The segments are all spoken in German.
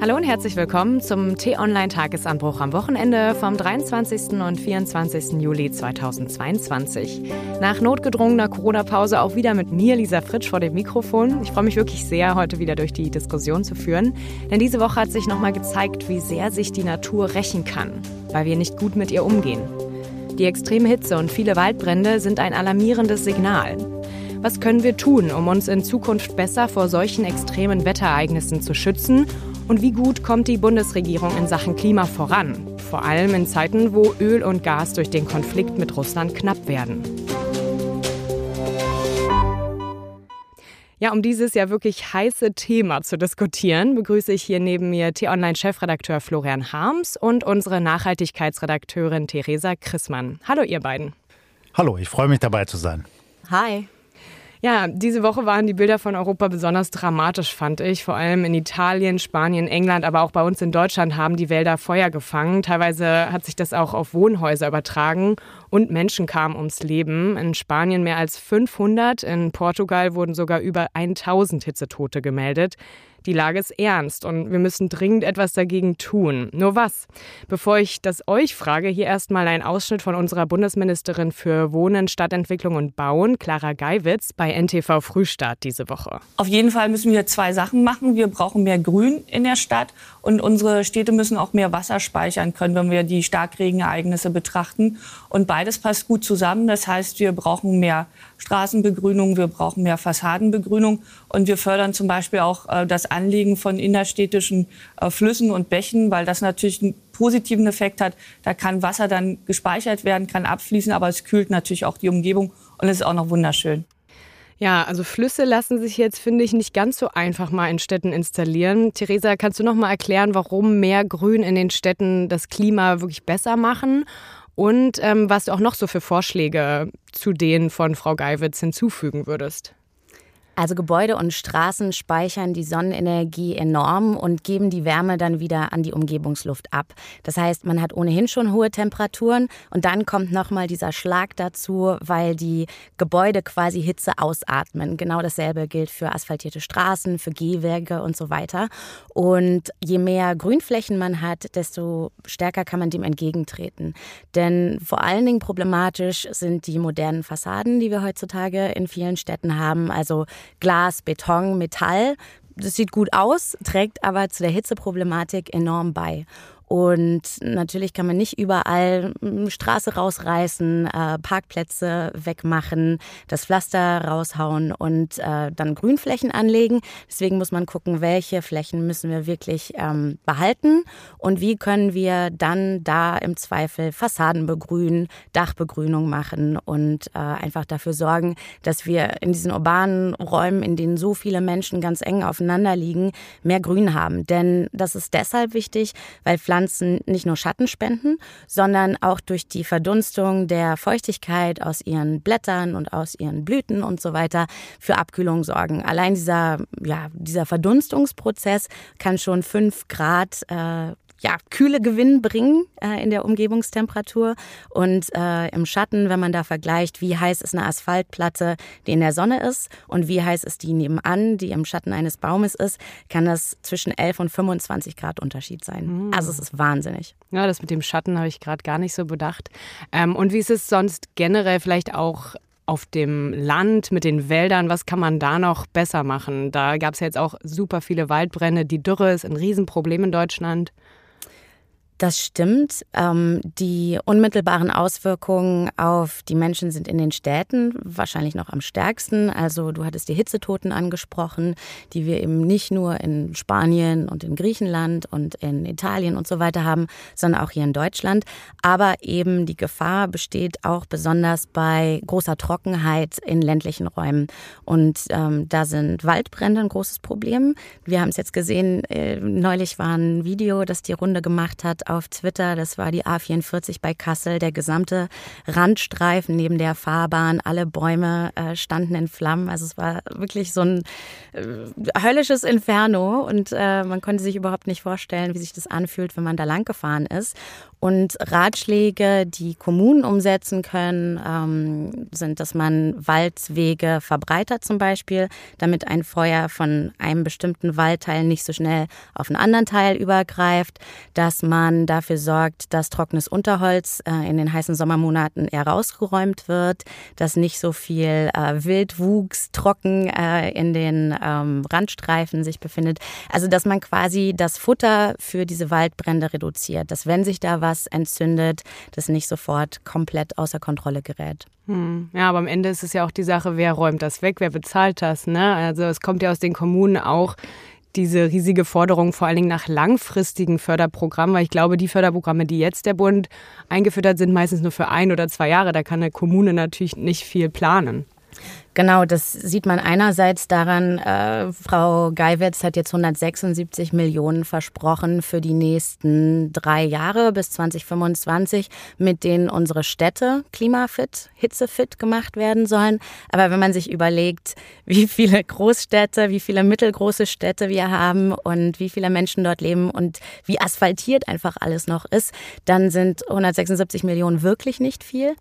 Hallo und herzlich willkommen zum T-Online-Tagesanbruch am Wochenende vom 23. und 24. Juli 2022. Nach notgedrungener Corona-Pause auch wieder mit mir, Lisa Fritsch, vor dem Mikrofon. Ich freue mich wirklich sehr, heute wieder durch die Diskussion zu führen. Denn diese Woche hat sich nochmal gezeigt, wie sehr sich die Natur rächen kann, weil wir nicht gut mit ihr umgehen. Die extreme Hitze und viele Waldbrände sind ein alarmierendes Signal. Was können wir tun, um uns in Zukunft besser vor solchen extremen Wetterereignissen zu schützen und wie gut kommt die Bundesregierung in Sachen Klima voran? Vor allem in Zeiten, wo Öl und Gas durch den Konflikt mit Russland knapp werden. Ja, um dieses ja wirklich heiße Thema zu diskutieren, begrüße ich hier neben mir T-Online-Chefredakteur Florian Harms und unsere Nachhaltigkeitsredakteurin Theresa Chrismann. Hallo, ihr beiden. Hallo, ich freue mich dabei zu sein. Hi. Ja, diese Woche waren die Bilder von Europa besonders dramatisch, fand ich. Vor allem in Italien, Spanien, England, aber auch bei uns in Deutschland haben die Wälder Feuer gefangen. Teilweise hat sich das auch auf Wohnhäuser übertragen und Menschen kamen ums Leben. In Spanien mehr als 500, in Portugal wurden sogar über 1000 Hitzetote gemeldet. Die Lage ist ernst und wir müssen dringend etwas dagegen tun. Nur was? Bevor ich das euch frage, hier erstmal ein Ausschnitt von unserer Bundesministerin für Wohnen, Stadtentwicklung und Bauen, Clara Geiwitz, bei NTV Frühstart diese Woche. Auf jeden Fall müssen wir zwei Sachen machen. Wir brauchen mehr Grün in der Stadt und unsere Städte müssen auch mehr Wasser speichern können, wenn wir die Starkregenereignisse betrachten. Und beides passt gut zusammen. Das heißt, wir brauchen mehr Straßenbegrünung, wir brauchen mehr Fassadenbegrünung und wir fördern zum Beispiel auch äh, das Anlegen von innerstädtischen äh, Flüssen und Bächen, weil das natürlich einen positiven Effekt hat. Da kann Wasser dann gespeichert werden, kann abfließen, aber es kühlt natürlich auch die Umgebung und es ist auch noch wunderschön. Ja, also Flüsse lassen sich jetzt, finde ich, nicht ganz so einfach mal in Städten installieren. Theresa, kannst du noch mal erklären, warum mehr Grün in den Städten das Klima wirklich besser machen? Und ähm, was du auch noch so für Vorschläge zu denen von Frau Geiwitz hinzufügen würdest? Also Gebäude und Straßen speichern die Sonnenenergie enorm und geben die Wärme dann wieder an die Umgebungsluft ab. Das heißt, man hat ohnehin schon hohe Temperaturen und dann kommt nochmal dieser Schlag dazu, weil die Gebäude quasi Hitze ausatmen. Genau dasselbe gilt für asphaltierte Straßen, für Gehwege und so weiter. Und je mehr Grünflächen man hat, desto stärker kann man dem entgegentreten. Denn vor allen Dingen problematisch sind die modernen Fassaden, die wir heutzutage in vielen Städten haben. Also Glas, Beton, Metall. Das sieht gut aus, trägt aber zu der Hitzeproblematik enorm bei. Und natürlich kann man nicht überall hm, Straße rausreißen, äh, Parkplätze wegmachen, das Pflaster raushauen und äh, dann Grünflächen anlegen. Deswegen muss man gucken, welche Flächen müssen wir wirklich ähm, behalten und wie können wir dann da im Zweifel Fassaden begrünen, Dachbegrünung machen und äh, einfach dafür sorgen, dass wir in diesen urbanen Räumen, in denen so viele Menschen ganz eng aufeinander liegen, mehr Grün haben. Denn das ist deshalb wichtig, weil Pflanzen Pflanzen nicht nur Schatten spenden, sondern auch durch die Verdunstung der Feuchtigkeit aus ihren Blättern und aus ihren Blüten und so weiter für Abkühlung sorgen. Allein dieser, ja, dieser Verdunstungsprozess kann schon fünf Grad äh, ja, kühle Gewinn bringen äh, in der Umgebungstemperatur. Und äh, im Schatten, wenn man da vergleicht, wie heiß ist eine Asphaltplatte, die in der Sonne ist und wie heiß ist die nebenan, die im Schatten eines Baumes ist, kann das zwischen 11 und 25 Grad Unterschied sein. Mhm. Also es ist wahnsinnig. Ja, das mit dem Schatten habe ich gerade gar nicht so bedacht. Ähm, und wie ist es sonst generell vielleicht auch auf dem Land mit den Wäldern, was kann man da noch besser machen? Da gab es ja jetzt auch super viele Waldbrände. Die Dürre ist ein Riesenproblem in Deutschland. Das stimmt. Ähm, die unmittelbaren Auswirkungen auf die Menschen sind in den Städten wahrscheinlich noch am stärksten. Also du hattest die Hitzetoten angesprochen, die wir eben nicht nur in Spanien und in Griechenland und in Italien und so weiter haben, sondern auch hier in Deutschland. Aber eben die Gefahr besteht auch besonders bei großer Trockenheit in ländlichen Räumen. Und ähm, da sind Waldbrände ein großes Problem. Wir haben es jetzt gesehen, äh, neulich war ein Video, das die Runde gemacht hat auf Twitter. Das war die A44 bei Kassel. Der gesamte Randstreifen neben der Fahrbahn, alle Bäume äh, standen in Flammen. Also es war wirklich so ein äh, höllisches Inferno und äh, man konnte sich überhaupt nicht vorstellen, wie sich das anfühlt, wenn man da lang gefahren ist. Und Ratschläge, die Kommunen umsetzen können, ähm, sind, dass man Waldwege verbreitert zum Beispiel, damit ein Feuer von einem bestimmten Waldteil nicht so schnell auf einen anderen Teil übergreift, dass man dafür sorgt, dass trockenes Unterholz äh, in den heißen Sommermonaten eher rausgeräumt wird, dass nicht so viel äh, Wildwuchs trocken äh, in den ähm, Randstreifen sich befindet. Also dass man quasi das Futter für diese Waldbrände reduziert, dass wenn sich da was was entzündet, das nicht sofort komplett außer Kontrolle gerät. Hm. Ja, aber am Ende ist es ja auch die Sache, wer räumt das weg, wer bezahlt das. Ne? Also es kommt ja aus den Kommunen auch diese riesige Forderung vor allen Dingen nach langfristigen Förderprogrammen, weil ich glaube, die Förderprogramme, die jetzt der Bund eingeführt hat, sind meistens nur für ein oder zwei Jahre. Da kann eine Kommune natürlich nicht viel planen. Genau, das sieht man einerseits daran, äh, Frau Geiwitz hat jetzt 176 Millionen versprochen für die nächsten drei Jahre bis 2025, mit denen unsere Städte klimafit, hitzefit gemacht werden sollen. Aber wenn man sich überlegt, wie viele Großstädte, wie viele mittelgroße Städte wir haben und wie viele Menschen dort leben und wie asphaltiert einfach alles noch ist, dann sind 176 Millionen wirklich nicht viel.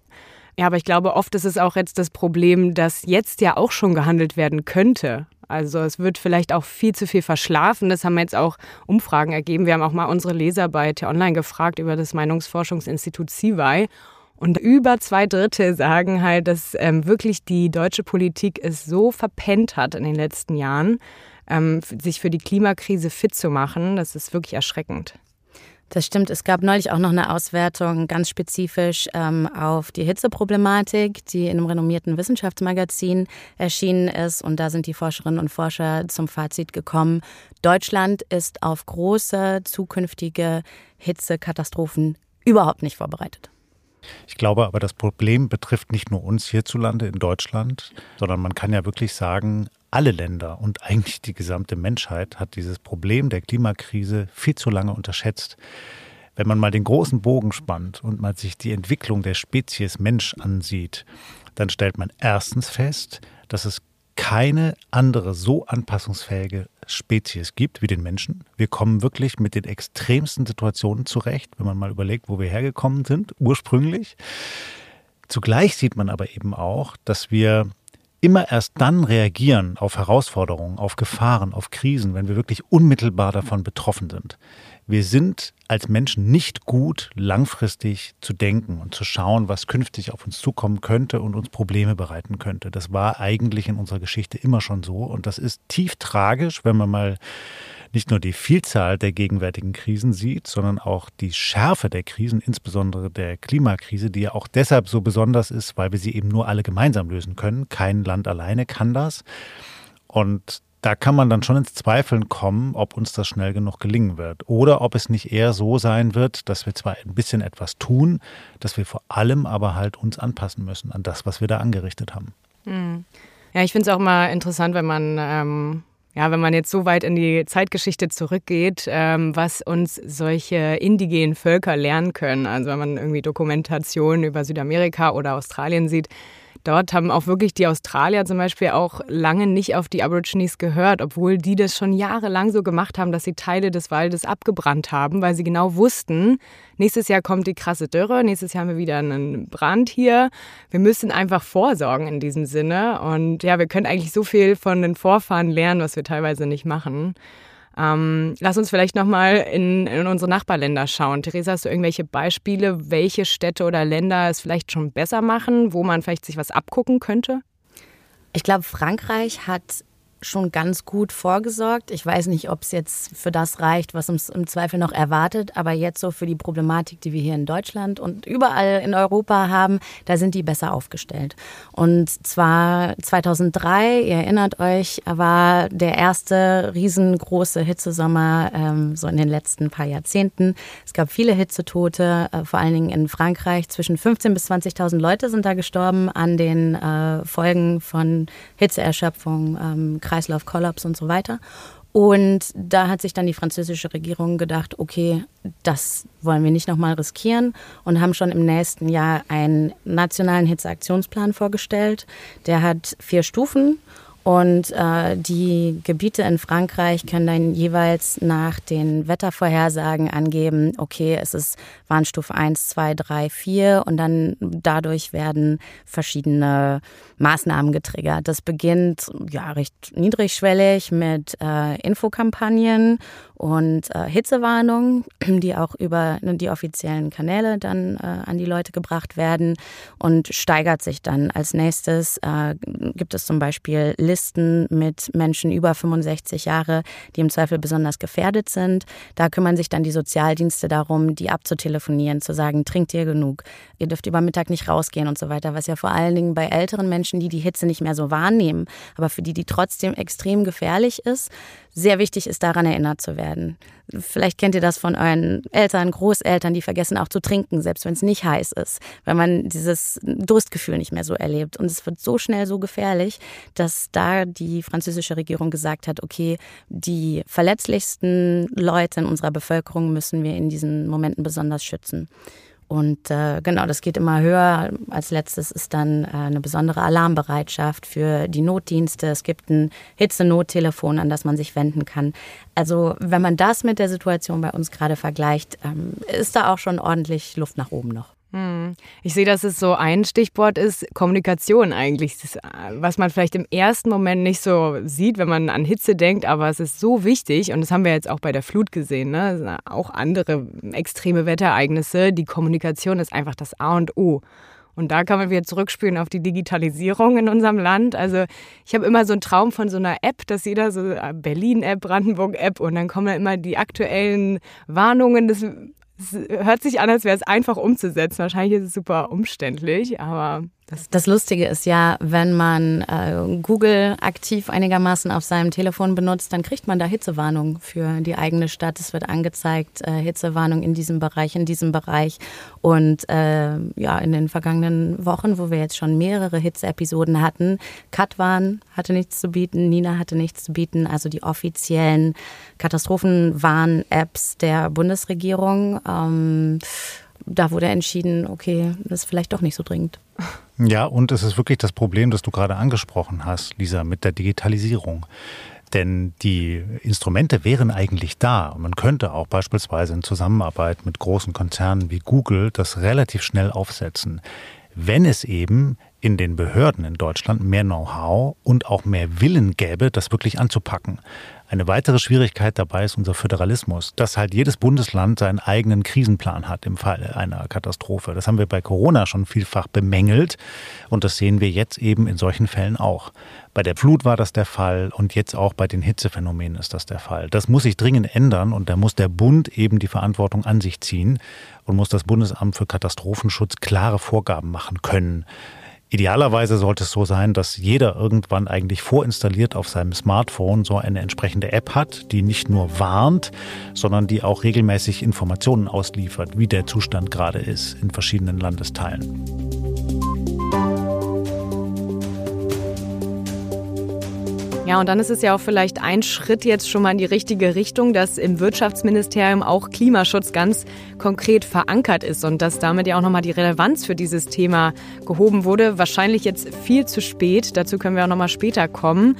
Ja, aber ich glaube, oft ist es auch jetzt das Problem, dass jetzt ja auch schon gehandelt werden könnte. Also es wird vielleicht auch viel zu viel verschlafen. Das haben jetzt auch Umfragen ergeben. Wir haben auch mal unsere Leser bei T-Online gefragt über das Meinungsforschungsinstitut CIVI. Und über zwei Drittel sagen halt, dass ähm, wirklich die deutsche Politik es so verpennt hat in den letzten Jahren, ähm, sich für die Klimakrise fit zu machen. Das ist wirklich erschreckend. Das stimmt. Es gab neulich auch noch eine Auswertung ganz spezifisch ähm, auf die Hitzeproblematik, die in einem renommierten Wissenschaftsmagazin erschienen ist. Und da sind die Forscherinnen und Forscher zum Fazit gekommen, Deutschland ist auf große zukünftige Hitzekatastrophen überhaupt nicht vorbereitet. Ich glaube aber, das Problem betrifft nicht nur uns hierzulande in Deutschland, sondern man kann ja wirklich sagen, alle Länder und eigentlich die gesamte Menschheit hat dieses Problem der Klimakrise viel zu lange unterschätzt. Wenn man mal den großen Bogen spannt und man sich die Entwicklung der Spezies Mensch ansieht, dann stellt man erstens fest, dass es keine andere so anpassungsfähige Spezies gibt wie den Menschen. Wir kommen wirklich mit den extremsten Situationen zurecht, wenn man mal überlegt, wo wir hergekommen sind, ursprünglich. Zugleich sieht man aber eben auch, dass wir immer erst dann reagieren auf Herausforderungen, auf Gefahren, auf Krisen, wenn wir wirklich unmittelbar davon betroffen sind. Wir sind als Menschen nicht gut, langfristig zu denken und zu schauen, was künftig auf uns zukommen könnte und uns Probleme bereiten könnte. Das war eigentlich in unserer Geschichte immer schon so und das ist tief tragisch, wenn man mal nicht nur die Vielzahl der gegenwärtigen Krisen sieht, sondern auch die Schärfe der Krisen, insbesondere der Klimakrise, die ja auch deshalb so besonders ist, weil wir sie eben nur alle gemeinsam lösen können. Kein Land alleine kann das. Und da kann man dann schon ins Zweifeln kommen, ob uns das schnell genug gelingen wird. Oder ob es nicht eher so sein wird, dass wir zwar ein bisschen etwas tun, dass wir vor allem aber halt uns anpassen müssen an das, was wir da angerichtet haben. Hm. Ja, ich finde es auch mal interessant, wenn man ähm, ja, wenn man jetzt so weit in die Zeitgeschichte zurückgeht, ähm, was uns solche indigenen Völker lernen können. Also wenn man irgendwie Dokumentationen über Südamerika oder Australien sieht, Dort haben auch wirklich die Australier zum Beispiel auch lange nicht auf die Aborigines gehört, obwohl die das schon jahrelang so gemacht haben, dass sie Teile des Waldes abgebrannt haben, weil sie genau wussten, nächstes Jahr kommt die krasse Dürre, nächstes Jahr haben wir wieder einen Brand hier. Wir müssen einfach vorsorgen in diesem Sinne. Und ja, wir können eigentlich so viel von den Vorfahren lernen, was wir teilweise nicht machen. Ähm, lass uns vielleicht nochmal in, in unsere Nachbarländer schauen. Theresa, hast du irgendwelche Beispiele, welche Städte oder Länder es vielleicht schon besser machen, wo man vielleicht sich was abgucken könnte? Ich glaube, Frankreich hat schon ganz gut vorgesorgt. Ich weiß nicht, ob es jetzt für das reicht, was uns im Zweifel noch erwartet, aber jetzt so für die Problematik, die wir hier in Deutschland und überall in Europa haben, da sind die besser aufgestellt. Und zwar 2003, ihr erinnert euch, war der erste riesengroße Hitzesommer ähm, so in den letzten paar Jahrzehnten. Es gab viele Hitzetote, äh, vor allen Dingen in Frankreich. Zwischen 15.000 bis 20.000 Leute sind da gestorben an den äh, Folgen von Hitzeerschöpfung, ähm, Kreislaufkollaps und so weiter. Und da hat sich dann die französische Regierung gedacht, okay, das wollen wir nicht nochmal riskieren und haben schon im nächsten Jahr einen nationalen Hitzeaktionsplan vorgestellt. Der hat vier Stufen Und äh, die Gebiete in Frankreich können dann jeweils nach den Wettervorhersagen angeben, okay, es ist Warnstufe 1, 2, 3, 4 und dann dadurch werden verschiedene Maßnahmen getriggert. Das beginnt ja recht niedrigschwellig mit äh, Infokampagnen und äh, Hitzewarnungen, die auch über ne, die offiziellen Kanäle dann äh, an die Leute gebracht werden und steigert sich dann. Als nächstes äh, gibt es zum Beispiel Listen mit Menschen über 65 Jahre, die im Zweifel besonders gefährdet sind. Da kümmern sich dann die Sozialdienste darum, die abzutelefonieren, zu sagen, trinkt ihr genug, ihr dürft über Mittag nicht rausgehen und so weiter, was ja vor allen Dingen bei älteren Menschen, die die Hitze nicht mehr so wahrnehmen, aber für die die trotzdem extrem gefährlich ist, sehr wichtig ist, daran erinnert zu werden. Vielleicht kennt ihr das von euren Eltern, Großeltern, die vergessen auch zu trinken, selbst wenn es nicht heiß ist, weil man dieses Durstgefühl nicht mehr so erlebt. Und es wird so schnell so gefährlich, dass da die französische Regierung gesagt hat, okay, die verletzlichsten Leute in unserer Bevölkerung müssen wir in diesen Momenten besonders schützen. Und äh, genau, das geht immer höher. Als letztes ist dann äh, eine besondere Alarmbereitschaft für die Notdienste. Es gibt ein Hitzenottelefon, an das man sich wenden kann. Also wenn man das mit der Situation bei uns gerade vergleicht, ähm, ist da auch schon ordentlich Luft nach oben noch. Hm. Ich sehe, dass es so ein Stichwort ist, Kommunikation eigentlich, das, was man vielleicht im ersten Moment nicht so sieht, wenn man an Hitze denkt, aber es ist so wichtig und das haben wir jetzt auch bei der Flut gesehen, ne? auch andere extreme Wetterereignisse, die Kommunikation ist einfach das A und O. Und da kann man wieder zurückspielen auf die Digitalisierung in unserem Land. Also ich habe immer so einen Traum von so einer App, dass jeder so äh, Berlin-App, Brandenburg-App und dann kommen da immer die aktuellen Warnungen. Das es hört sich an, als wäre es einfach umzusetzen. Wahrscheinlich ist es super umständlich, aber das, das, Lustige ist ja, wenn man äh, Google aktiv einigermaßen auf seinem Telefon benutzt, dann kriegt man da Hitzewarnung für die eigene Stadt. Es wird angezeigt, äh, Hitzewarnung in diesem Bereich, in diesem Bereich. Und äh, ja, in den vergangenen Wochen, wo wir jetzt schon mehrere Hitzeepisoden hatten, Katwan hatte nichts zu bieten, Nina hatte nichts zu bieten. Also die offiziellen Katastrophenwarn-Apps der Bundesregierung. Ähm, da wurde entschieden, okay, das ist vielleicht doch nicht so dringend. Ja, und es ist wirklich das Problem, das du gerade angesprochen hast, Lisa, mit der Digitalisierung. Denn die Instrumente wären eigentlich da. Man könnte auch beispielsweise in Zusammenarbeit mit großen Konzernen wie Google das relativ schnell aufsetzen, wenn es eben in den Behörden in Deutschland mehr Know-how und auch mehr Willen gäbe, das wirklich anzupacken. Eine weitere Schwierigkeit dabei ist unser Föderalismus, dass halt jedes Bundesland seinen eigenen Krisenplan hat im Falle einer Katastrophe. Das haben wir bei Corona schon vielfach bemängelt und das sehen wir jetzt eben in solchen Fällen auch. Bei der Flut war das der Fall und jetzt auch bei den Hitzephänomenen ist das der Fall. Das muss sich dringend ändern und da muss der Bund eben die Verantwortung an sich ziehen und muss das Bundesamt für Katastrophenschutz klare Vorgaben machen können. Idealerweise sollte es so sein, dass jeder irgendwann eigentlich vorinstalliert auf seinem Smartphone so eine entsprechende App hat, die nicht nur warnt, sondern die auch regelmäßig Informationen ausliefert, wie der Zustand gerade ist in verschiedenen Landesteilen. Ja, und dann ist es ja auch vielleicht ein Schritt jetzt schon mal in die richtige Richtung, dass im Wirtschaftsministerium auch Klimaschutz ganz konkret verankert ist und dass damit ja auch nochmal die Relevanz für dieses Thema gehoben wurde. Wahrscheinlich jetzt viel zu spät, dazu können wir auch nochmal später kommen.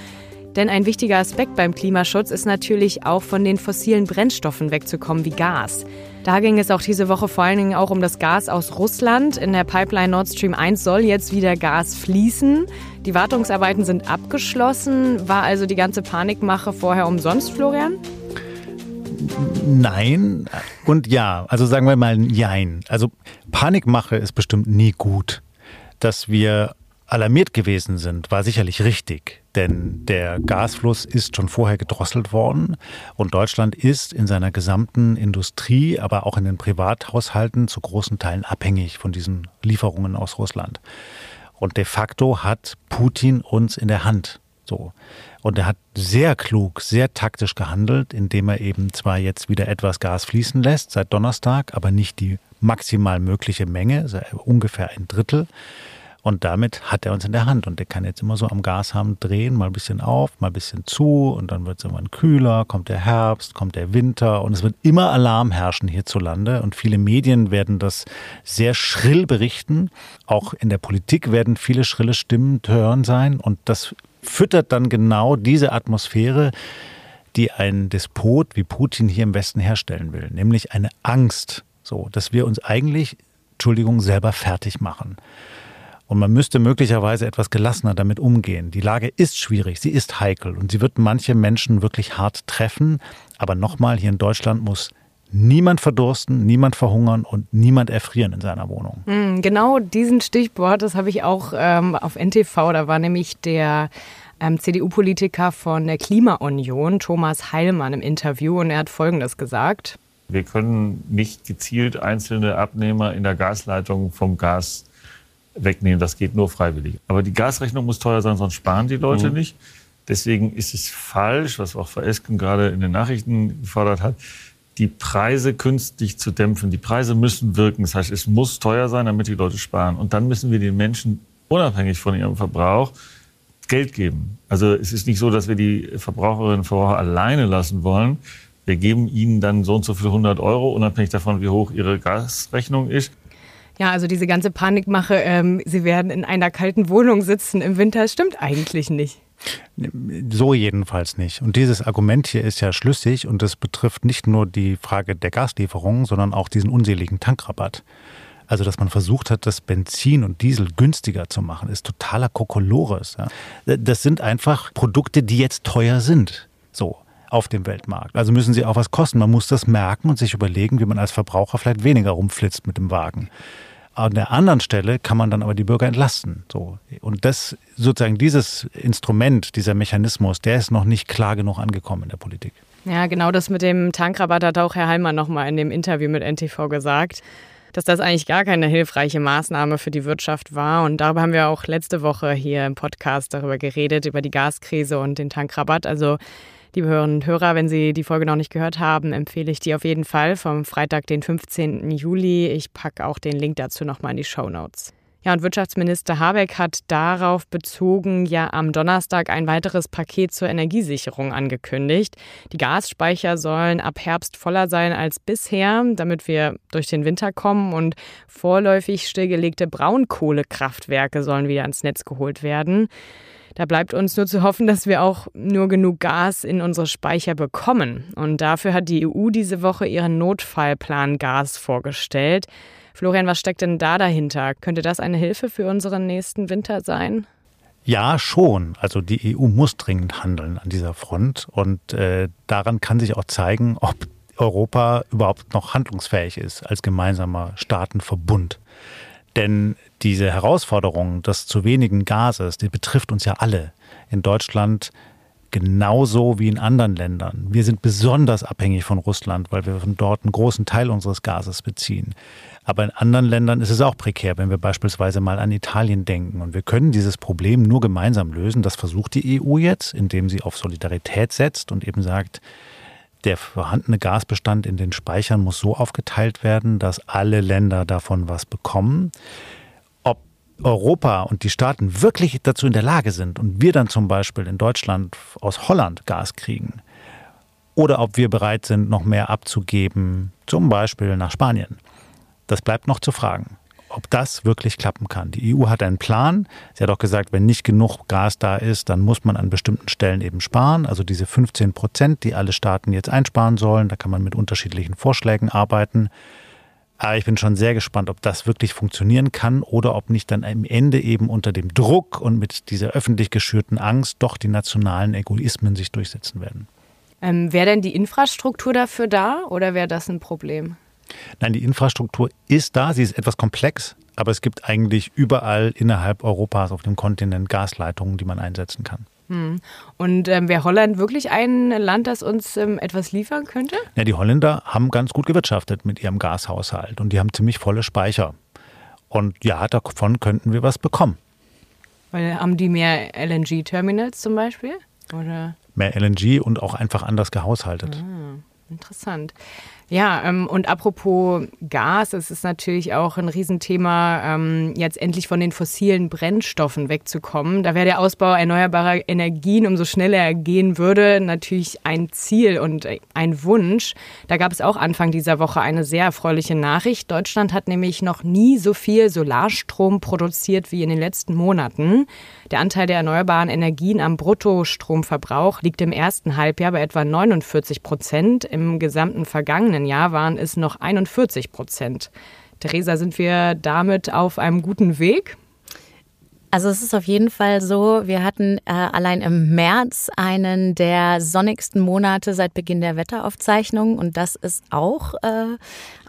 Denn ein wichtiger Aspekt beim Klimaschutz ist natürlich auch von den fossilen Brennstoffen wegzukommen wie Gas. Da ging es auch diese Woche vor allen Dingen auch um das Gas aus Russland. In der Pipeline Nord Stream 1 soll jetzt wieder Gas fließen. Die Wartungsarbeiten sind abgeschlossen. War also die ganze Panikmache vorher umsonst, Florian? Nein und ja. Also sagen wir mal Jein. Also Panikmache ist bestimmt nie gut. Dass wir alarmiert gewesen sind, war sicherlich richtig, denn der Gasfluss ist schon vorher gedrosselt worden und Deutschland ist in seiner gesamten Industrie, aber auch in den Privathaushalten zu großen Teilen abhängig von diesen Lieferungen aus Russland. Und de facto hat Putin uns in der Hand. So. Und er hat sehr klug, sehr taktisch gehandelt, indem er eben zwar jetzt wieder etwas Gas fließen lässt seit Donnerstag, aber nicht die maximal mögliche Menge, also ungefähr ein Drittel. Und damit hat er uns in der Hand. Und der kann jetzt immer so am Gashahn drehen, mal ein bisschen auf, mal ein bisschen zu. Und dann wird es irgendwann kühler, kommt der Herbst, kommt der Winter. Und es wird immer Alarm herrschen hierzulande. Und viele Medien werden das sehr schrill berichten. Auch in der Politik werden viele schrille Stimmen hören sein. Und das füttert dann genau diese Atmosphäre, die ein Despot wie Putin hier im Westen herstellen will, nämlich eine Angst, so, dass wir uns eigentlich, Entschuldigung, selber fertig machen. Und man müsste möglicherweise etwas gelassener damit umgehen. Die Lage ist schwierig, sie ist heikel und sie wird manche Menschen wirklich hart treffen. Aber nochmal, hier in Deutschland muss niemand verdursten, niemand verhungern und niemand erfrieren in seiner Wohnung. Hm, genau diesen Stichwort, das habe ich auch ähm, auf NTV, da war nämlich der ähm, CDU-Politiker von der Klimaunion, Thomas Heilmann, im Interview und er hat Folgendes gesagt. Wir können nicht gezielt einzelne Abnehmer in der Gasleitung vom Gas wegnehmen. Das geht nur freiwillig. Aber die Gasrechnung muss teuer sein, sonst sparen die Leute mhm. nicht. Deswegen ist es falsch, was auch Frau Esken gerade in den Nachrichten gefordert hat, die Preise künstlich zu dämpfen. Die Preise müssen wirken. Das heißt, es muss teuer sein, damit die Leute sparen. Und dann müssen wir den Menschen unabhängig von ihrem Verbrauch Geld geben. Also es ist nicht so, dass wir die Verbraucherinnen und Verbraucher alleine lassen wollen. Wir geben ihnen dann so und so viel 100 Euro, unabhängig davon, wie hoch ihre Gasrechnung ist. Ja, also diese ganze Panikmache, ähm, sie werden in einer kalten Wohnung sitzen im Winter, stimmt eigentlich nicht. So jedenfalls nicht. Und dieses Argument hier ist ja schlüssig und es betrifft nicht nur die Frage der Gaslieferungen, sondern auch diesen unseligen Tankrabatt. Also, dass man versucht hat, das Benzin und Diesel günstiger zu machen, ist totaler Kokolores. Ja. Das sind einfach Produkte, die jetzt teuer sind. So auf dem Weltmarkt. Also müssen sie auch was kosten. Man muss das merken und sich überlegen, wie man als Verbraucher vielleicht weniger rumflitzt mit dem Wagen. An der anderen Stelle kann man dann aber die Bürger entlasten. So. Und das sozusagen dieses Instrument, dieser Mechanismus, der ist noch nicht klar genug angekommen in der Politik. Ja, genau das mit dem Tankrabatt hat auch Herr Heilmann nochmal in dem Interview mit NTV gesagt, dass das eigentlich gar keine hilfreiche Maßnahme für die Wirtschaft war. Und darüber haben wir auch letzte Woche hier im Podcast darüber geredet, über die Gaskrise und den Tankrabatt. Also Liebe Hörerinnen und Hörer, wenn Sie die Folge noch nicht gehört haben, empfehle ich die auf jeden Fall vom Freitag, den 15. Juli. Ich packe auch den Link dazu nochmal in die Show Notes. Ja, und Wirtschaftsminister Habeck hat darauf bezogen ja am Donnerstag ein weiteres Paket zur Energiesicherung angekündigt. Die Gasspeicher sollen ab Herbst voller sein als bisher, damit wir durch den Winter kommen und vorläufig stillgelegte Braunkohlekraftwerke sollen wieder ans Netz geholt werden. Da bleibt uns nur zu hoffen, dass wir auch nur genug Gas in unsere Speicher bekommen. Und dafür hat die EU diese Woche ihren Notfallplan Gas vorgestellt. Florian, was steckt denn da dahinter? Könnte das eine Hilfe für unseren nächsten Winter sein? Ja, schon. Also die EU muss dringend handeln an dieser Front. Und äh, daran kann sich auch zeigen, ob Europa überhaupt noch handlungsfähig ist als gemeinsamer Staatenverbund. Denn diese Herausforderung des zu wenigen Gases, die betrifft uns ja alle. In Deutschland genauso wie in anderen Ländern. Wir sind besonders abhängig von Russland, weil wir von dort einen großen Teil unseres Gases beziehen. Aber in anderen Ländern ist es auch prekär, wenn wir beispielsweise mal an Italien denken. Und wir können dieses Problem nur gemeinsam lösen. Das versucht die EU jetzt, indem sie auf Solidarität setzt und eben sagt, der vorhandene Gasbestand in den Speichern muss so aufgeteilt werden, dass alle Länder davon was bekommen. Ob Europa und die Staaten wirklich dazu in der Lage sind und wir dann zum Beispiel in Deutschland aus Holland Gas kriegen, oder ob wir bereit sind, noch mehr abzugeben, zum Beispiel nach Spanien, das bleibt noch zu fragen ob das wirklich klappen kann. Die EU hat einen Plan. Sie hat auch gesagt, wenn nicht genug Gas da ist, dann muss man an bestimmten Stellen eben sparen. Also diese 15 Prozent, die alle Staaten jetzt einsparen sollen, da kann man mit unterschiedlichen Vorschlägen arbeiten. Aber ich bin schon sehr gespannt, ob das wirklich funktionieren kann oder ob nicht dann am Ende eben unter dem Druck und mit dieser öffentlich geschürten Angst doch die nationalen Egoismen sich durchsetzen werden. Ähm, wäre denn die Infrastruktur dafür da oder wäre das ein Problem? Nein, die Infrastruktur ist da, sie ist etwas komplex, aber es gibt eigentlich überall innerhalb Europas auf dem Kontinent Gasleitungen, die man einsetzen kann. Hm. Und ähm, wäre Holland wirklich ein Land, das uns ähm, etwas liefern könnte? Ja, die Holländer haben ganz gut gewirtschaftet mit ihrem Gashaushalt und die haben ziemlich volle Speicher. Und ja, davon könnten wir was bekommen. Weil haben die mehr LNG-Terminals zum Beispiel? Oder? Mehr LNG und auch einfach anders gehaushaltet. Ah, interessant. Ja, ähm, und apropos Gas, es ist natürlich auch ein Riesenthema, ähm, jetzt endlich von den fossilen Brennstoffen wegzukommen. Da wäre der Ausbau erneuerbarer Energien, umso schneller er gehen würde, natürlich ein Ziel und ein Wunsch. Da gab es auch Anfang dieser Woche eine sehr erfreuliche Nachricht. Deutschland hat nämlich noch nie so viel Solarstrom produziert wie in den letzten Monaten. Der Anteil der erneuerbaren Energien am Bruttostromverbrauch liegt im ersten Halbjahr bei etwa 49 Prozent. Im gesamten vergangenen vergangenen Jahr waren es noch 41 Prozent. Theresa, sind wir damit auf einem guten Weg? Also es ist auf jeden Fall so, wir hatten äh, allein im März einen der sonnigsten Monate seit Beginn der Wetteraufzeichnungen und das ist auch äh,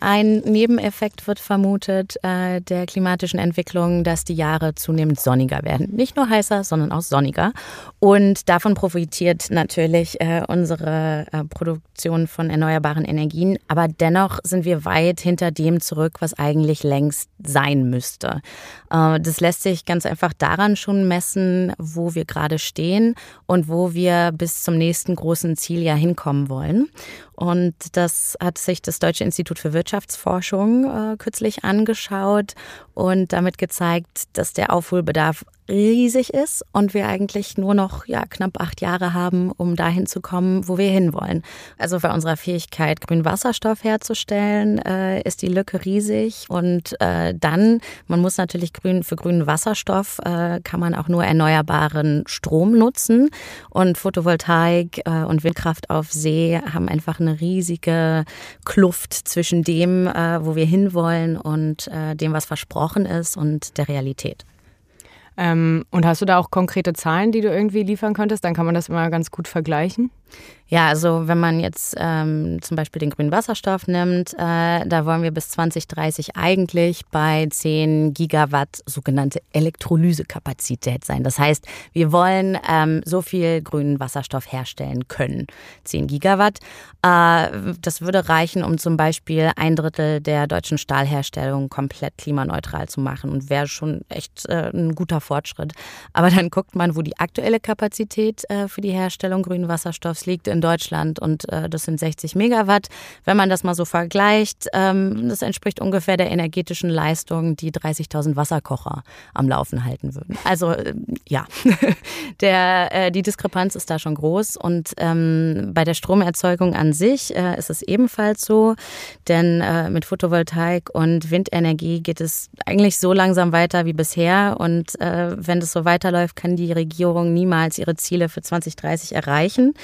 ein Nebeneffekt, wird vermutet, äh, der klimatischen Entwicklung, dass die Jahre zunehmend sonniger werden. Nicht nur heißer, sondern auch sonniger. Und davon profitiert natürlich äh, unsere äh, Produktion von erneuerbaren Energien. Aber dennoch sind wir weit hinter dem zurück, was eigentlich längst sein müsste. Äh, das lässt sich ganz einfach daran schon messen, wo wir gerade stehen und wo wir bis zum nächsten großen Ziel ja hinkommen wollen. Und das hat sich das Deutsche Institut für Wirtschaftsforschung äh, kürzlich angeschaut und damit gezeigt, dass der Aufholbedarf riesig ist und wir eigentlich nur noch ja, knapp acht Jahre haben, um dahin zu kommen, wo wir hinwollen. Also bei unserer Fähigkeit, grünen Wasserstoff herzustellen, äh, ist die Lücke riesig. Und äh, dann, man muss natürlich grün, für grünen Wasserstoff äh, kann man auch nur erneuerbaren Strom nutzen. Und Photovoltaik äh, und Windkraft auf See haben einfach eine riesige Kluft zwischen dem, äh, wo wir hinwollen und äh, dem, was versprochen ist und der Realität. Ähm, und hast du da auch konkrete Zahlen, die du irgendwie liefern könntest? Dann kann man das immer ganz gut vergleichen. Ja, also wenn man jetzt ähm, zum Beispiel den grünen Wasserstoff nimmt, äh, da wollen wir bis 2030 eigentlich bei 10 Gigawatt sogenannte Elektrolysekapazität sein. Das heißt, wir wollen ähm, so viel grünen Wasserstoff herstellen können. 10 Gigawatt. Äh, das würde reichen, um zum Beispiel ein Drittel der deutschen Stahlherstellung komplett klimaneutral zu machen und wäre schon echt äh, ein guter Fortschritt. Aber dann guckt man, wo die aktuelle Kapazität äh, für die Herstellung grünen Wasserstoffs liegt in Deutschland und äh, das sind 60 Megawatt. Wenn man das mal so vergleicht, ähm, das entspricht ungefähr der energetischen Leistung, die 30.000 Wasserkocher am Laufen halten würden. Also äh, ja, der, äh, die Diskrepanz ist da schon groß und ähm, bei der Stromerzeugung an sich äh, ist es ebenfalls so, denn äh, mit Photovoltaik und Windenergie geht es eigentlich so langsam weiter wie bisher und äh, wenn das so weiterläuft, kann die Regierung niemals ihre Ziele für 2030 erreichen.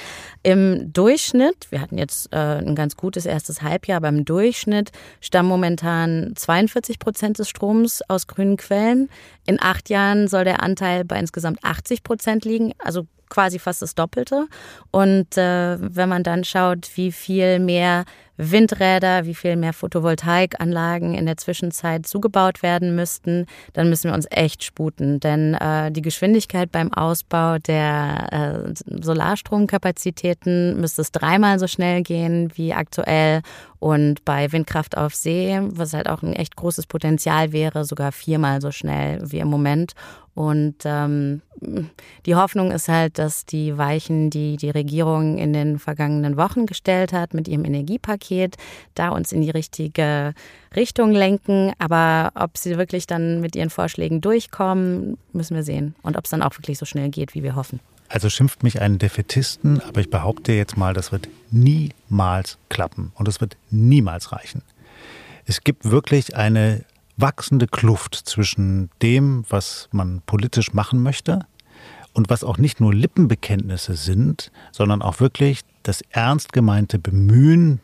Im Durchschnitt, wir hatten jetzt äh, ein ganz gutes erstes Halbjahr, aber im Durchschnitt stammen momentan 42 Prozent des Stroms aus grünen Quellen. In acht Jahren soll der Anteil bei insgesamt 80 Prozent liegen, also quasi fast das Doppelte. Und äh, wenn man dann schaut, wie viel mehr Windräder, wie viel mehr Photovoltaikanlagen in der Zwischenzeit zugebaut werden müssten, dann müssen wir uns echt sputen. Denn äh, die Geschwindigkeit beim Ausbau der äh, Solarstromkapazitäten müsste es dreimal so schnell gehen wie aktuell. Und bei Windkraft auf See, was halt auch ein echt großes Potenzial wäre, sogar viermal so schnell wie im Moment. Und ähm, die Hoffnung ist halt, dass die Weichen, die die Regierung in den vergangenen Wochen gestellt hat mit ihrem Energiepaket, da uns in die richtige Richtung lenken. Aber ob sie wirklich dann mit ihren Vorschlägen durchkommen, müssen wir sehen. Und ob es dann auch wirklich so schnell geht, wie wir hoffen. Also schimpft mich einen Defetisten, aber ich behaupte jetzt mal, das wird niemals klappen und es wird niemals reichen. Es gibt wirklich eine wachsende Kluft zwischen dem, was man politisch machen möchte und was auch nicht nur Lippenbekenntnisse sind, sondern auch wirklich das ernst gemeinte Bemühen,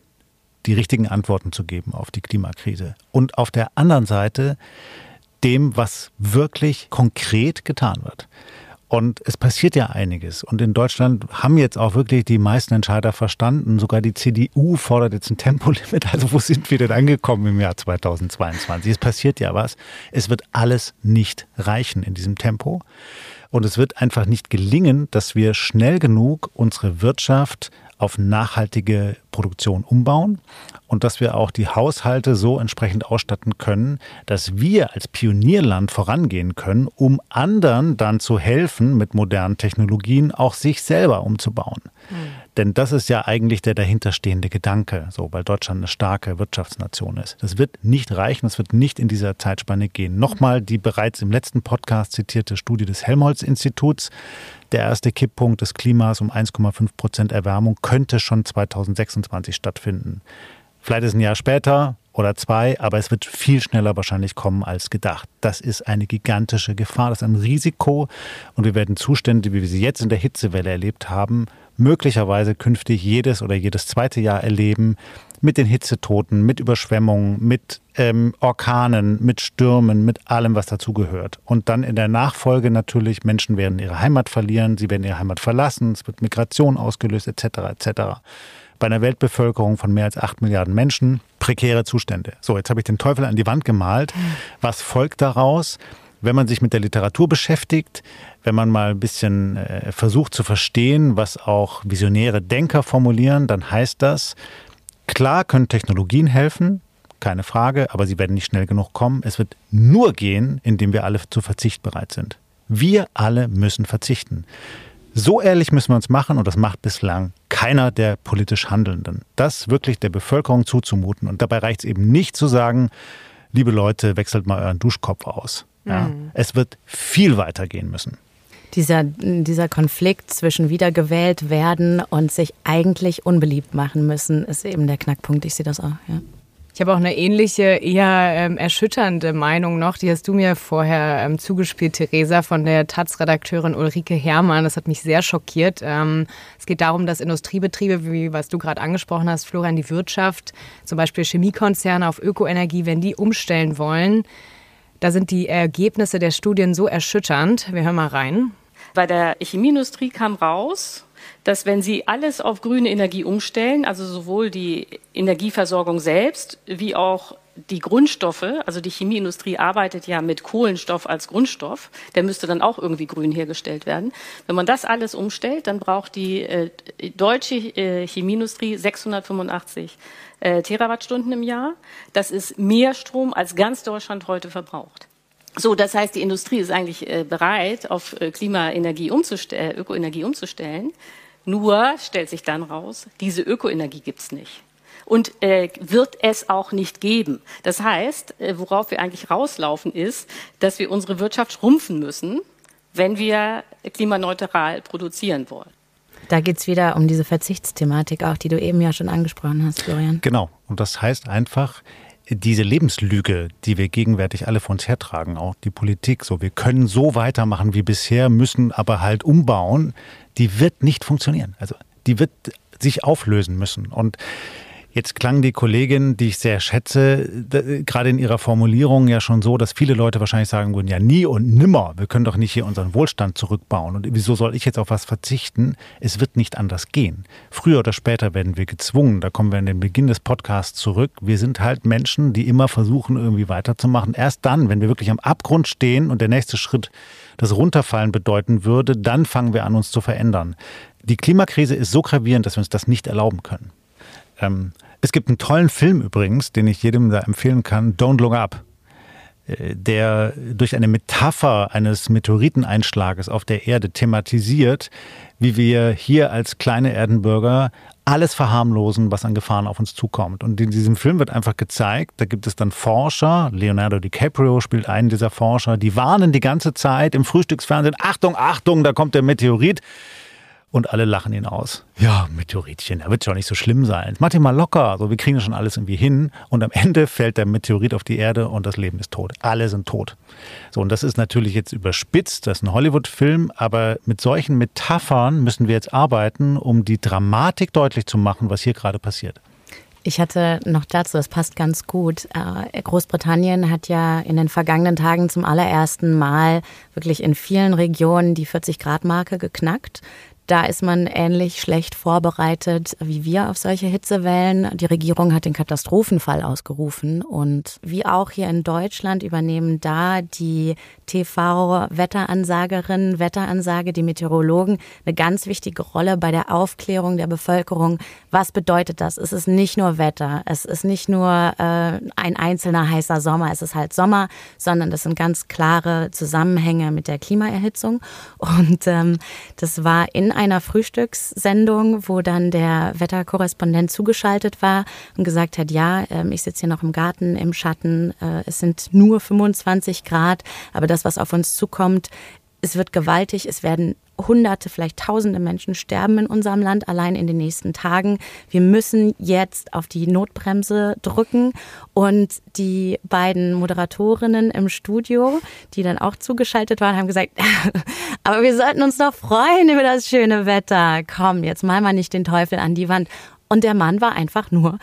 die richtigen Antworten zu geben auf die Klimakrise. Und auf der anderen Seite dem, was wirklich konkret getan wird. Und es passiert ja einiges. Und in Deutschland haben jetzt auch wirklich die meisten Entscheider verstanden. Sogar die CDU fordert jetzt ein Tempolimit. Also wo sind wir denn angekommen im Jahr 2022? Es passiert ja was. Es wird alles nicht reichen in diesem Tempo. Und es wird einfach nicht gelingen, dass wir schnell genug unsere Wirtschaft auf nachhaltige Produktion umbauen. Und dass wir auch die Haushalte so entsprechend ausstatten können, dass wir als Pionierland vorangehen können, um anderen dann zu helfen, mit modernen Technologien auch sich selber umzubauen. Mhm. Denn das ist ja eigentlich der dahinterstehende Gedanke, so weil Deutschland eine starke Wirtschaftsnation ist. Das wird nicht reichen, das wird nicht in dieser Zeitspanne gehen. Nochmal die bereits im letzten Podcast zitierte Studie des Helmholtz-Instituts. Der erste Kipppunkt des Klimas um 1,5 Prozent Erwärmung könnte schon 2026 stattfinden. Vielleicht ist ein Jahr später oder zwei, aber es wird viel schneller wahrscheinlich kommen als gedacht. Das ist eine gigantische Gefahr, das ist ein Risiko und wir werden Zustände, wie wir sie jetzt in der Hitzewelle erlebt haben, möglicherweise künftig jedes oder jedes zweite Jahr erleben mit den Hitzetoten, mit Überschwemmungen, mit ähm, Orkanen, mit Stürmen, mit allem, was dazugehört. Und dann in der Nachfolge natürlich, Menschen werden ihre Heimat verlieren, sie werden ihre Heimat verlassen, es wird Migration ausgelöst, etc. etc bei einer Weltbevölkerung von mehr als acht Milliarden Menschen prekäre Zustände. So, jetzt habe ich den Teufel an die Wand gemalt. Was folgt daraus? Wenn man sich mit der Literatur beschäftigt, wenn man mal ein bisschen äh, versucht zu verstehen, was auch visionäre Denker formulieren, dann heißt das, klar können Technologien helfen, keine Frage, aber sie werden nicht schnell genug kommen. Es wird nur gehen, indem wir alle zu Verzicht bereit sind. Wir alle müssen verzichten. So ehrlich müssen wir uns machen und das macht bislang keiner der politisch Handelnden. Das wirklich der Bevölkerung zuzumuten. Und dabei reicht es eben nicht zu sagen, liebe Leute, wechselt mal euren Duschkopf aus. Ja? Mhm. Es wird viel weiter gehen müssen. Dieser, dieser Konflikt zwischen wiedergewählt werden und sich eigentlich unbeliebt machen müssen, ist eben der Knackpunkt. Ich sehe das auch. Ja. Ich habe auch eine ähnliche, eher ähm, erschütternde Meinung noch. Die hast du mir vorher ähm, zugespielt, Theresa, von der Taz-Redakteurin Ulrike Herrmann. Das hat mich sehr schockiert. Ähm, es geht darum, dass Industriebetriebe, wie was du gerade angesprochen hast, Florian, die Wirtschaft, zum Beispiel Chemiekonzerne auf Ökoenergie, wenn die umstellen wollen, da sind die Ergebnisse der Studien so erschütternd. Wir hören mal rein. Bei der Chemieindustrie kam raus, dass wenn Sie alles auf grüne Energie umstellen, also sowohl die Energieversorgung selbst wie auch die Grundstoffe, also die Chemieindustrie arbeitet ja mit Kohlenstoff als Grundstoff, der müsste dann auch irgendwie grün hergestellt werden. Wenn man das alles umstellt, dann braucht die äh, deutsche äh, Chemieindustrie 685 äh, Terawattstunden im Jahr. Das ist mehr Strom, als ganz Deutschland heute verbraucht. So, das heißt, die Industrie ist eigentlich äh, bereit, auf äh, Klimaenergie umzustellen, Ökoenergie umzustellen. Nur stellt sich dann raus, diese Ökoenergie gibt's nicht. Und äh, wird es auch nicht geben. Das heißt, äh, worauf wir eigentlich rauslaufen, ist, dass wir unsere Wirtschaft schrumpfen müssen, wenn wir klimaneutral produzieren wollen. Da geht's wieder um diese Verzichtsthematik auch, die du eben ja schon angesprochen hast, Florian. Genau. Und das heißt einfach, diese Lebenslüge, die wir gegenwärtig alle vor uns hertragen, auch die Politik, so wir können so weitermachen wie bisher, müssen aber halt umbauen, die wird nicht funktionieren. Also die wird sich auflösen müssen. Und Jetzt klang die Kollegin, die ich sehr schätze, gerade in ihrer Formulierung ja schon so, dass viele Leute wahrscheinlich sagen würden, ja nie und nimmer, wir können doch nicht hier unseren Wohlstand zurückbauen. Und wieso soll ich jetzt auf was verzichten? Es wird nicht anders gehen. Früher oder später werden wir gezwungen, da kommen wir an den Beginn des Podcasts zurück. Wir sind halt Menschen, die immer versuchen, irgendwie weiterzumachen. Erst dann, wenn wir wirklich am Abgrund stehen und der nächste Schritt das Runterfallen bedeuten würde, dann fangen wir an, uns zu verändern. Die Klimakrise ist so gravierend, dass wir uns das nicht erlauben können. Ähm, es gibt einen tollen Film übrigens, den ich jedem da empfehlen kann, Don't Look Up, äh, der durch eine Metapher eines Meteoriteneinschlages auf der Erde thematisiert, wie wir hier als kleine Erdenbürger alles verharmlosen, was an Gefahren auf uns zukommt. Und in diesem Film wird einfach gezeigt, da gibt es dann Forscher, Leonardo DiCaprio spielt einen dieser Forscher, die warnen die ganze Zeit im Frühstücksfernsehen, Achtung, Achtung, da kommt der Meteorit und alle lachen ihn aus. Ja, Meteoritchen, da wird schon nicht so schlimm sein. Mach dir mal locker, so wir kriegen schon alles irgendwie hin und am Ende fällt der Meteorit auf die Erde und das Leben ist tot. Alle sind tot. So und das ist natürlich jetzt überspitzt, das ist ein Hollywood-Film, aber mit solchen Metaphern müssen wir jetzt arbeiten, um die Dramatik deutlich zu machen, was hier gerade passiert. Ich hatte noch dazu, das passt ganz gut. Äh, Großbritannien hat ja in den vergangenen Tagen zum allerersten Mal wirklich in vielen Regionen die 40-Grad-Marke geknackt. Da ist man ähnlich schlecht vorbereitet wie wir auf solche Hitzewellen. Die Regierung hat den Katastrophenfall ausgerufen und wie auch hier in Deutschland übernehmen da die TV-Wetterannasagerinnen, Wetteransage, die Meteorologen eine ganz wichtige Rolle bei der Aufklärung der Bevölkerung. Was bedeutet das? Es ist nicht nur Wetter, es ist nicht nur äh, ein einzelner heißer Sommer, es ist halt Sommer, sondern das sind ganz klare Zusammenhänge mit der Klimaerhitzung. Und ähm, das war in einer Frühstückssendung, wo dann der Wetterkorrespondent zugeschaltet war und gesagt hat, ja, ähm, ich sitze hier noch im Garten im Schatten, äh, es sind nur 25 Grad, aber das, was auf uns zukommt, es wird gewaltig, es werden Hunderte, vielleicht Tausende Menschen sterben in unserem Land allein in den nächsten Tagen. Wir müssen jetzt auf die Notbremse drücken. Und die beiden Moderatorinnen im Studio, die dann auch zugeschaltet waren, haben gesagt, aber wir sollten uns doch freuen über das schöne Wetter. Komm, jetzt mal mal nicht den Teufel an die Wand. Und der Mann war einfach nur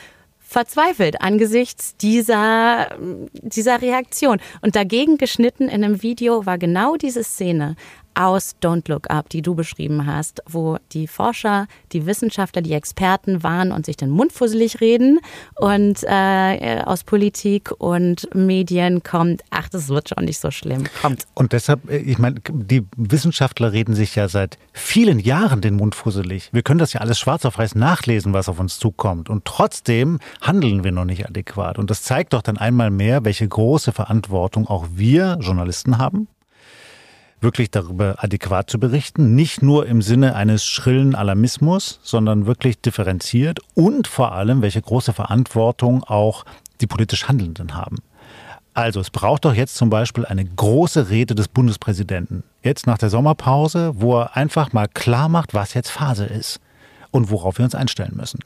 verzweifelt angesichts dieser, dieser Reaktion. Und dagegen geschnitten in einem Video war genau diese Szene aus Don't Look Up, die du beschrieben hast, wo die Forscher, die Wissenschaftler, die Experten waren und sich den Mund fusselig reden und äh, aus Politik und Medien kommt, ach, das wird schon nicht so schlimm, kommt. Und deshalb, äh, ich meine, die Wissenschaftler reden sich ja seit vielen Jahren den Mund fusselig. Wir können das ja alles schwarz auf weiß nachlesen, was auf uns zukommt. Und trotzdem handeln wir noch nicht adäquat. Und das zeigt doch dann einmal mehr, welche große Verantwortung auch wir Journalisten haben wirklich darüber adäquat zu berichten, nicht nur im Sinne eines schrillen Alarmismus, sondern wirklich differenziert und vor allem, welche große Verantwortung auch die politisch Handelnden haben. Also es braucht doch jetzt zum Beispiel eine große Rede des Bundespräsidenten, jetzt nach der Sommerpause, wo er einfach mal klar macht, was jetzt Phase ist und worauf wir uns einstellen müssen.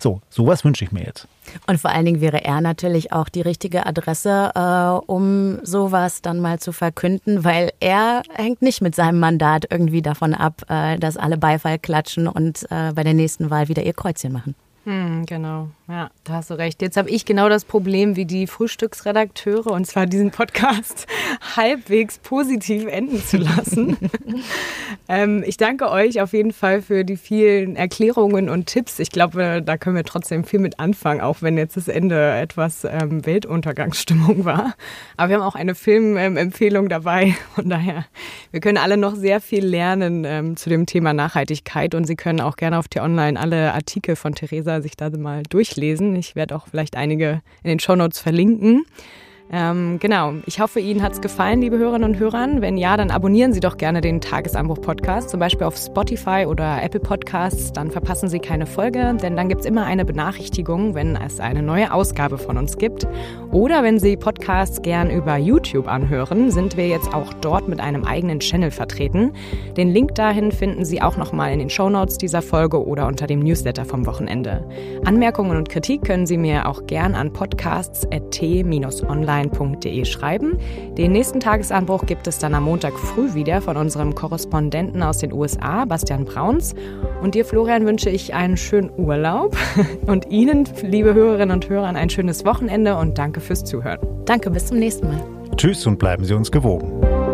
So, sowas wünsche ich mir jetzt. Und vor allen Dingen wäre er natürlich auch die richtige Adresse, äh, um sowas dann mal zu verkünden, weil er hängt nicht mit seinem Mandat irgendwie davon ab, äh, dass alle Beifall klatschen und äh, bei der nächsten Wahl wieder ihr Kreuzchen machen. Hm, genau, ja, da hast du recht. Jetzt habe ich genau das Problem wie die Frühstücksredakteure, und zwar diesen Podcast halbwegs positiv enden zu lassen. ähm, ich danke euch auf jeden Fall für die vielen Erklärungen und Tipps. Ich glaube, da können wir trotzdem viel mit anfangen, auch wenn jetzt das Ende etwas ähm, Weltuntergangsstimmung war. Aber wir haben auch eine Filmempfehlung ähm, dabei. Von daher, wir können alle noch sehr viel lernen ähm, zu dem Thema Nachhaltigkeit und Sie können auch gerne auf T-Online alle Artikel von Theresa sich da mal durchlesen. Ich werde auch vielleicht einige in den Shownotes verlinken. Ähm, genau, ich hoffe, Ihnen hat es gefallen, liebe Hörerinnen und Hörer. Wenn ja, dann abonnieren Sie doch gerne den Tagesanbruch-Podcast, zum Beispiel auf Spotify oder Apple Podcasts. Dann verpassen Sie keine Folge, denn dann gibt es immer eine Benachrichtigung, wenn es eine neue Ausgabe von uns gibt. Oder wenn Sie Podcasts gern über YouTube anhören, sind wir jetzt auch dort mit einem eigenen Channel vertreten. Den Link dahin finden Sie auch nochmal in den Shownotes dieser Folge oder unter dem Newsletter vom Wochenende. Anmerkungen und Kritik können Sie mir auch gern an podcasts.t-online online.de schreiben. Den nächsten Tagesanbruch gibt es dann am Montag früh wieder von unserem Korrespondenten aus den USA, Bastian Brauns. Und dir, Florian, wünsche ich einen schönen Urlaub und Ihnen, liebe Hörerinnen und Hörer, ein schönes Wochenende und danke fürs Zuhören. Danke, bis zum nächsten Mal. Tschüss und bleiben Sie uns gewogen.